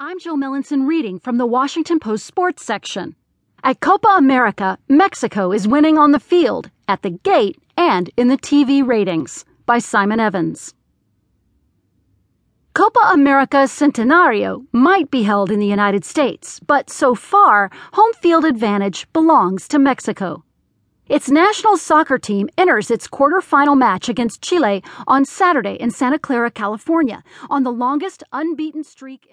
I'm Jill Melancon reading from the Washington Post Sports section. At Copa America, Mexico is winning on the field, at the gate, and in the TV ratings. By Simon Evans. Copa America Centenario might be held in the United States, but so far, home field advantage belongs to Mexico. Its national soccer team enters its quarterfinal match against Chile on Saturday in Santa Clara, California, on the longest unbeaten streak.